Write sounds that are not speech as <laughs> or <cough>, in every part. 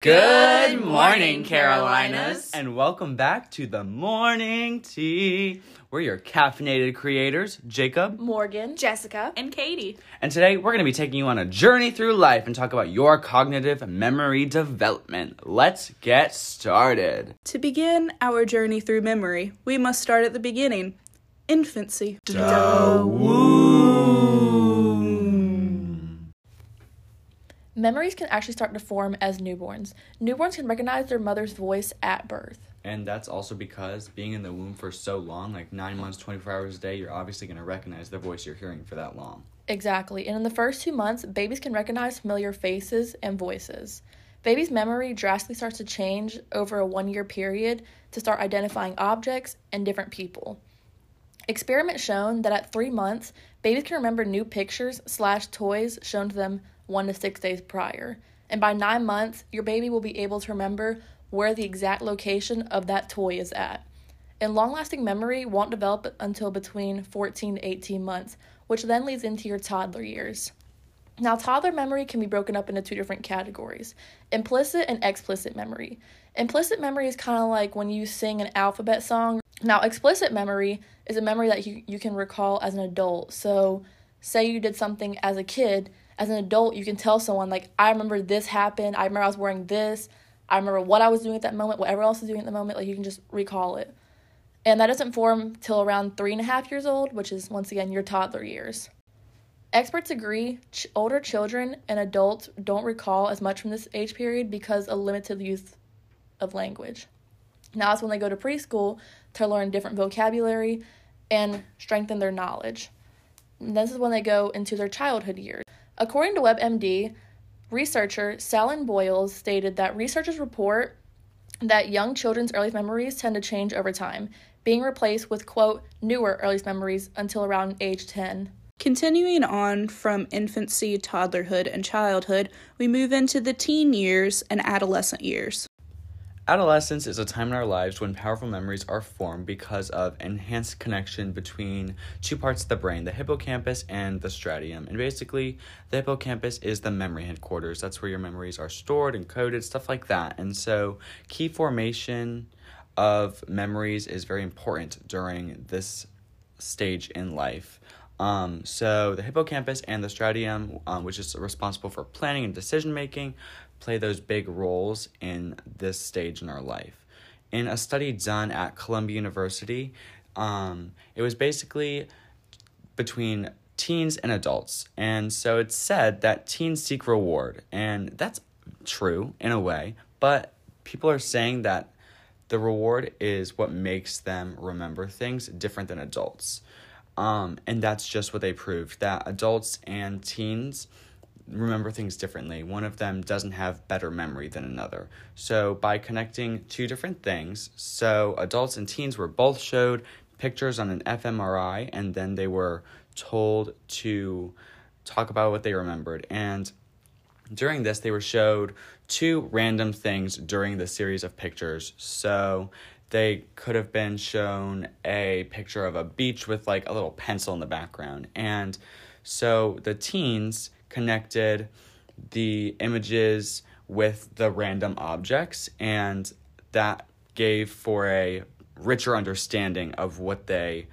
Good morning, Carolinas. And welcome back to the Morning Tea. We're your caffeinated creators, Jacob. Morgan, Jessica. and Katie. And today we're going to be taking you on a journey through life and talk about your cognitive memory development. Let's get started. To begin our journey through memory, we must start at the beginning infancy. Memories can actually start to form as newborns. Newborns can recognize their mother's voice at birth. And that's also because being in the womb for so long, like nine months, 24 hours a day, you're obviously going to recognize the voice you're hearing for that long. Exactly. And in the first two months, babies can recognize familiar faces and voices. Baby's memory drastically starts to change over a one year period to start identifying objects and different people. Experiments shown that at three months, babies can remember new pictures slash toys shown to them one to six days prior. And by nine months, your baby will be able to remember where the exact location of that toy is at. And long lasting memory won't develop until between 14 to 18 months, which then leads into your toddler years. Now, toddler memory can be broken up into two different categories implicit and explicit memory. Implicit memory is kind of like when you sing an alphabet song. Now, explicit memory is a memory that you, you can recall as an adult. So, say you did something as a kid, as an adult, you can tell someone, like, I remember this happened, I remember I was wearing this, I remember what I was doing at that moment, whatever else is doing at the moment, like, you can just recall it. And that doesn't form till around three and a half years old, which is once again your toddler years. Experts agree ch- older children and adults don't recall as much from this age period because of limited use of language. Now it's when they go to preschool to learn different vocabulary and strengthen their knowledge. And this is when they go into their childhood years. According to WebMD, researcher Salynn Boyles stated that researchers report that young children's earliest memories tend to change over time, being replaced with, quote, newer earliest memories until around age 10. Continuing on from infancy, toddlerhood, and childhood, we move into the teen years and adolescent years. Adolescence is a time in our lives when powerful memories are formed because of enhanced connection between two parts of the brain, the hippocampus and the striatum. And basically, the hippocampus is the memory headquarters. That's where your memories are stored and coded, stuff like that. And so, key formation of memories is very important during this stage in life. Um, so the hippocampus and the striatum, um, which is responsible for planning and decision making, play those big roles in this stage in our life. In a study done at Columbia University, um, it was basically between teens and adults. And so it's said that teens seek reward. And that's true in a way, but people are saying that the reward is what makes them remember things different than adults. Um, and that's just what they proved that adults and teens remember things differently. One of them doesn't have better memory than another. So, by connecting two different things, so adults and teens were both showed pictures on an fMRI and then they were told to talk about what they remembered. And during this, they were showed two random things during the series of pictures. So, they could have been shown a picture of a beach with like a little pencil in the background. And so the teens connected the images with the random objects, and that gave for a richer understanding of what they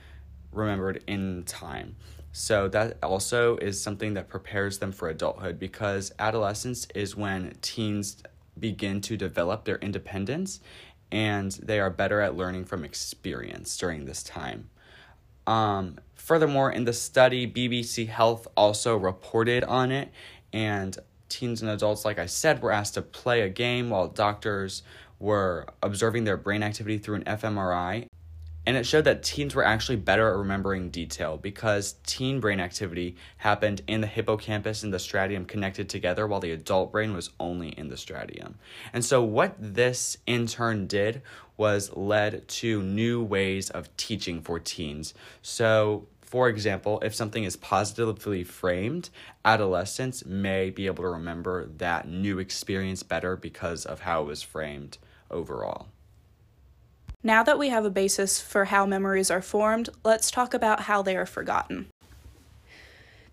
remembered in time. So that also is something that prepares them for adulthood because adolescence is when teens begin to develop their independence and they are better at learning from experience during this time. Um, furthermore, in the study, BBC Health also reported on it, and teens and adults, like I said, were asked to play a game while doctors were observing their brain activity through an fMRI. And it showed that teens were actually better at remembering detail because teen brain activity happened in the hippocampus and the striatum connected together while the adult brain was only in the striatum. And so, what this in turn did was led to new ways of teaching for teens. So, for example, if something is positively framed, adolescents may be able to remember that new experience better because of how it was framed overall. Now that we have a basis for how memories are formed, let's talk about how they are forgotten.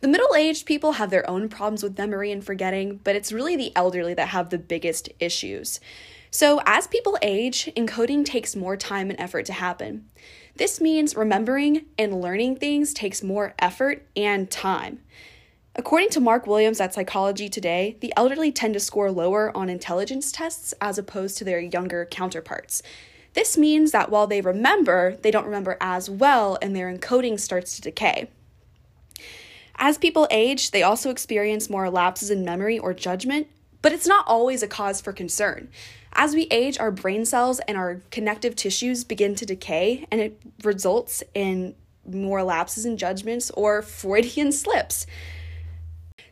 The middle aged people have their own problems with memory and forgetting, but it's really the elderly that have the biggest issues. So, as people age, encoding takes more time and effort to happen. This means remembering and learning things takes more effort and time. According to Mark Williams at Psychology Today, the elderly tend to score lower on intelligence tests as opposed to their younger counterparts. This means that while they remember, they don't remember as well and their encoding starts to decay. As people age, they also experience more lapses in memory or judgment, but it's not always a cause for concern. As we age, our brain cells and our connective tissues begin to decay, and it results in more lapses in judgments or Freudian slips.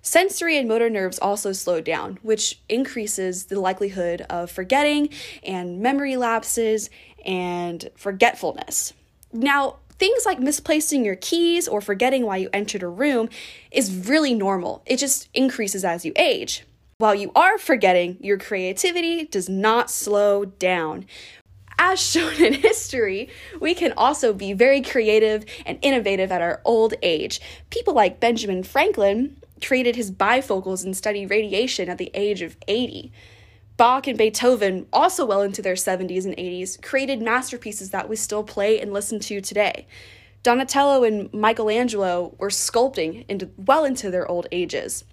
Sensory and motor nerves also slow down, which increases the likelihood of forgetting and memory lapses and forgetfulness. Now, things like misplacing your keys or forgetting why you entered a room is really normal. It just increases as you age. While you are forgetting, your creativity does not slow down. As <laughs> shown in history, we can also be very creative and innovative at our old age. People like Benjamin Franklin created his bifocals and studied radiation at the age of 80. Bach and Beethoven, also well into their 70s and 80s, created masterpieces that we still play and listen to today. Donatello and Michelangelo were sculpting into well into their old ages.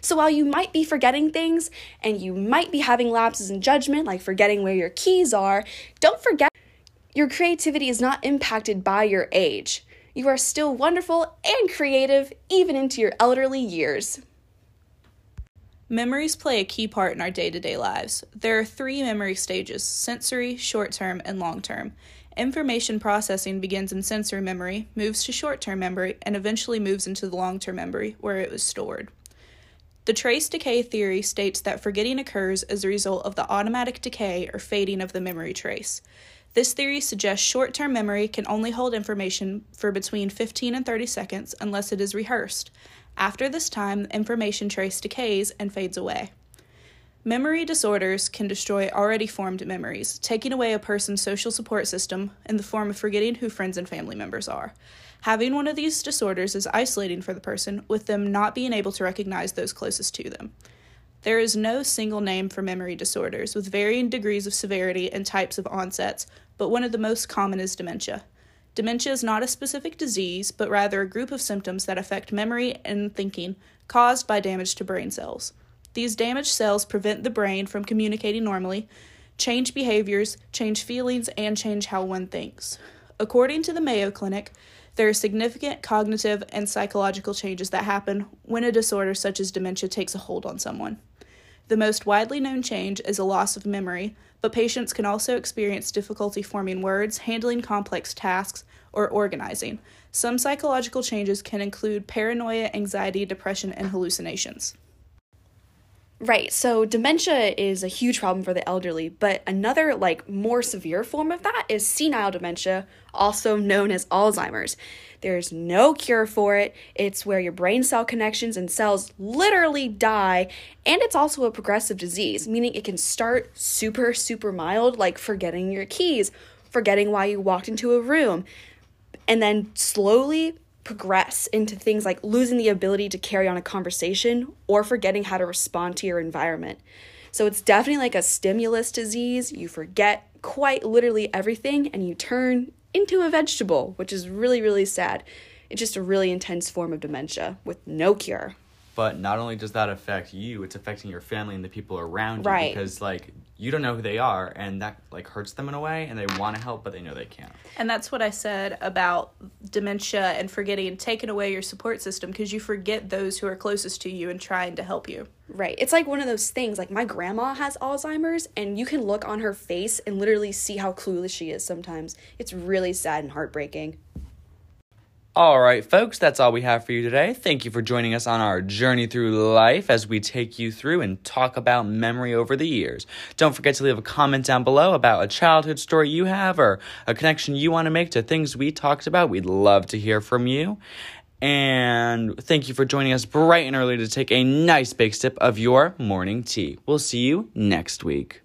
So while you might be forgetting things and you might be having lapses in judgment, like forgetting where your keys are, don't forget your creativity is not impacted by your age. You are still wonderful and creative even into your elderly years. Memories play a key part in our day to day lives. There are three memory stages sensory, short term, and long term. Information processing begins in sensory memory, moves to short term memory, and eventually moves into the long term memory, where it was stored. The trace decay theory states that forgetting occurs as a result of the automatic decay or fading of the memory trace. This theory suggests short term memory can only hold information for between 15 and 30 seconds unless it is rehearsed. After this time, the information trace decays and fades away. Memory disorders can destroy already formed memories, taking away a person's social support system in the form of forgetting who friends and family members are. Having one of these disorders is isolating for the person, with them not being able to recognize those closest to them. There is no single name for memory disorders, with varying degrees of severity and types of onsets, but one of the most common is dementia. Dementia is not a specific disease, but rather a group of symptoms that affect memory and thinking caused by damage to brain cells. These damaged cells prevent the brain from communicating normally, change behaviors, change feelings, and change how one thinks. According to the Mayo Clinic, there are significant cognitive and psychological changes that happen when a disorder such as dementia takes a hold on someone. The most widely known change is a loss of memory, but patients can also experience difficulty forming words, handling complex tasks, or organizing. Some psychological changes can include paranoia, anxiety, depression, and hallucinations. Right. So dementia is a huge problem for the elderly, but another like more severe form of that is senile dementia, also known as Alzheimer's. There's no cure for it. It's where your brain cell connections and cells literally die, and it's also a progressive disease, meaning it can start super super mild like forgetting your keys, forgetting why you walked into a room, and then slowly progress into things like losing the ability to carry on a conversation or forgetting how to respond to your environment. So it's definitely like a stimulus disease. You forget quite literally everything and you turn into a vegetable, which is really, really sad. It's just a really intense form of dementia with no cure. But not only does that affect you, it's affecting your family and the people around you Right. because like you don't know who they are and that like hurts them in a way and they want to help but they know they can't. And that's what I said about dementia and forgetting and taking away your support system because you forget those who are closest to you and trying to help you. Right. It's like one of those things. Like my grandma has Alzheimer's, and you can look on her face and literally see how clueless she is sometimes. It's really sad and heartbreaking. All right, folks, that's all we have for you today. Thank you for joining us on our journey through life as we take you through and talk about memory over the years. Don't forget to leave a comment down below about a childhood story you have or a connection you want to make to things we talked about. We'd love to hear from you. And thank you for joining us bright and early to take a nice big sip of your morning tea. We'll see you next week.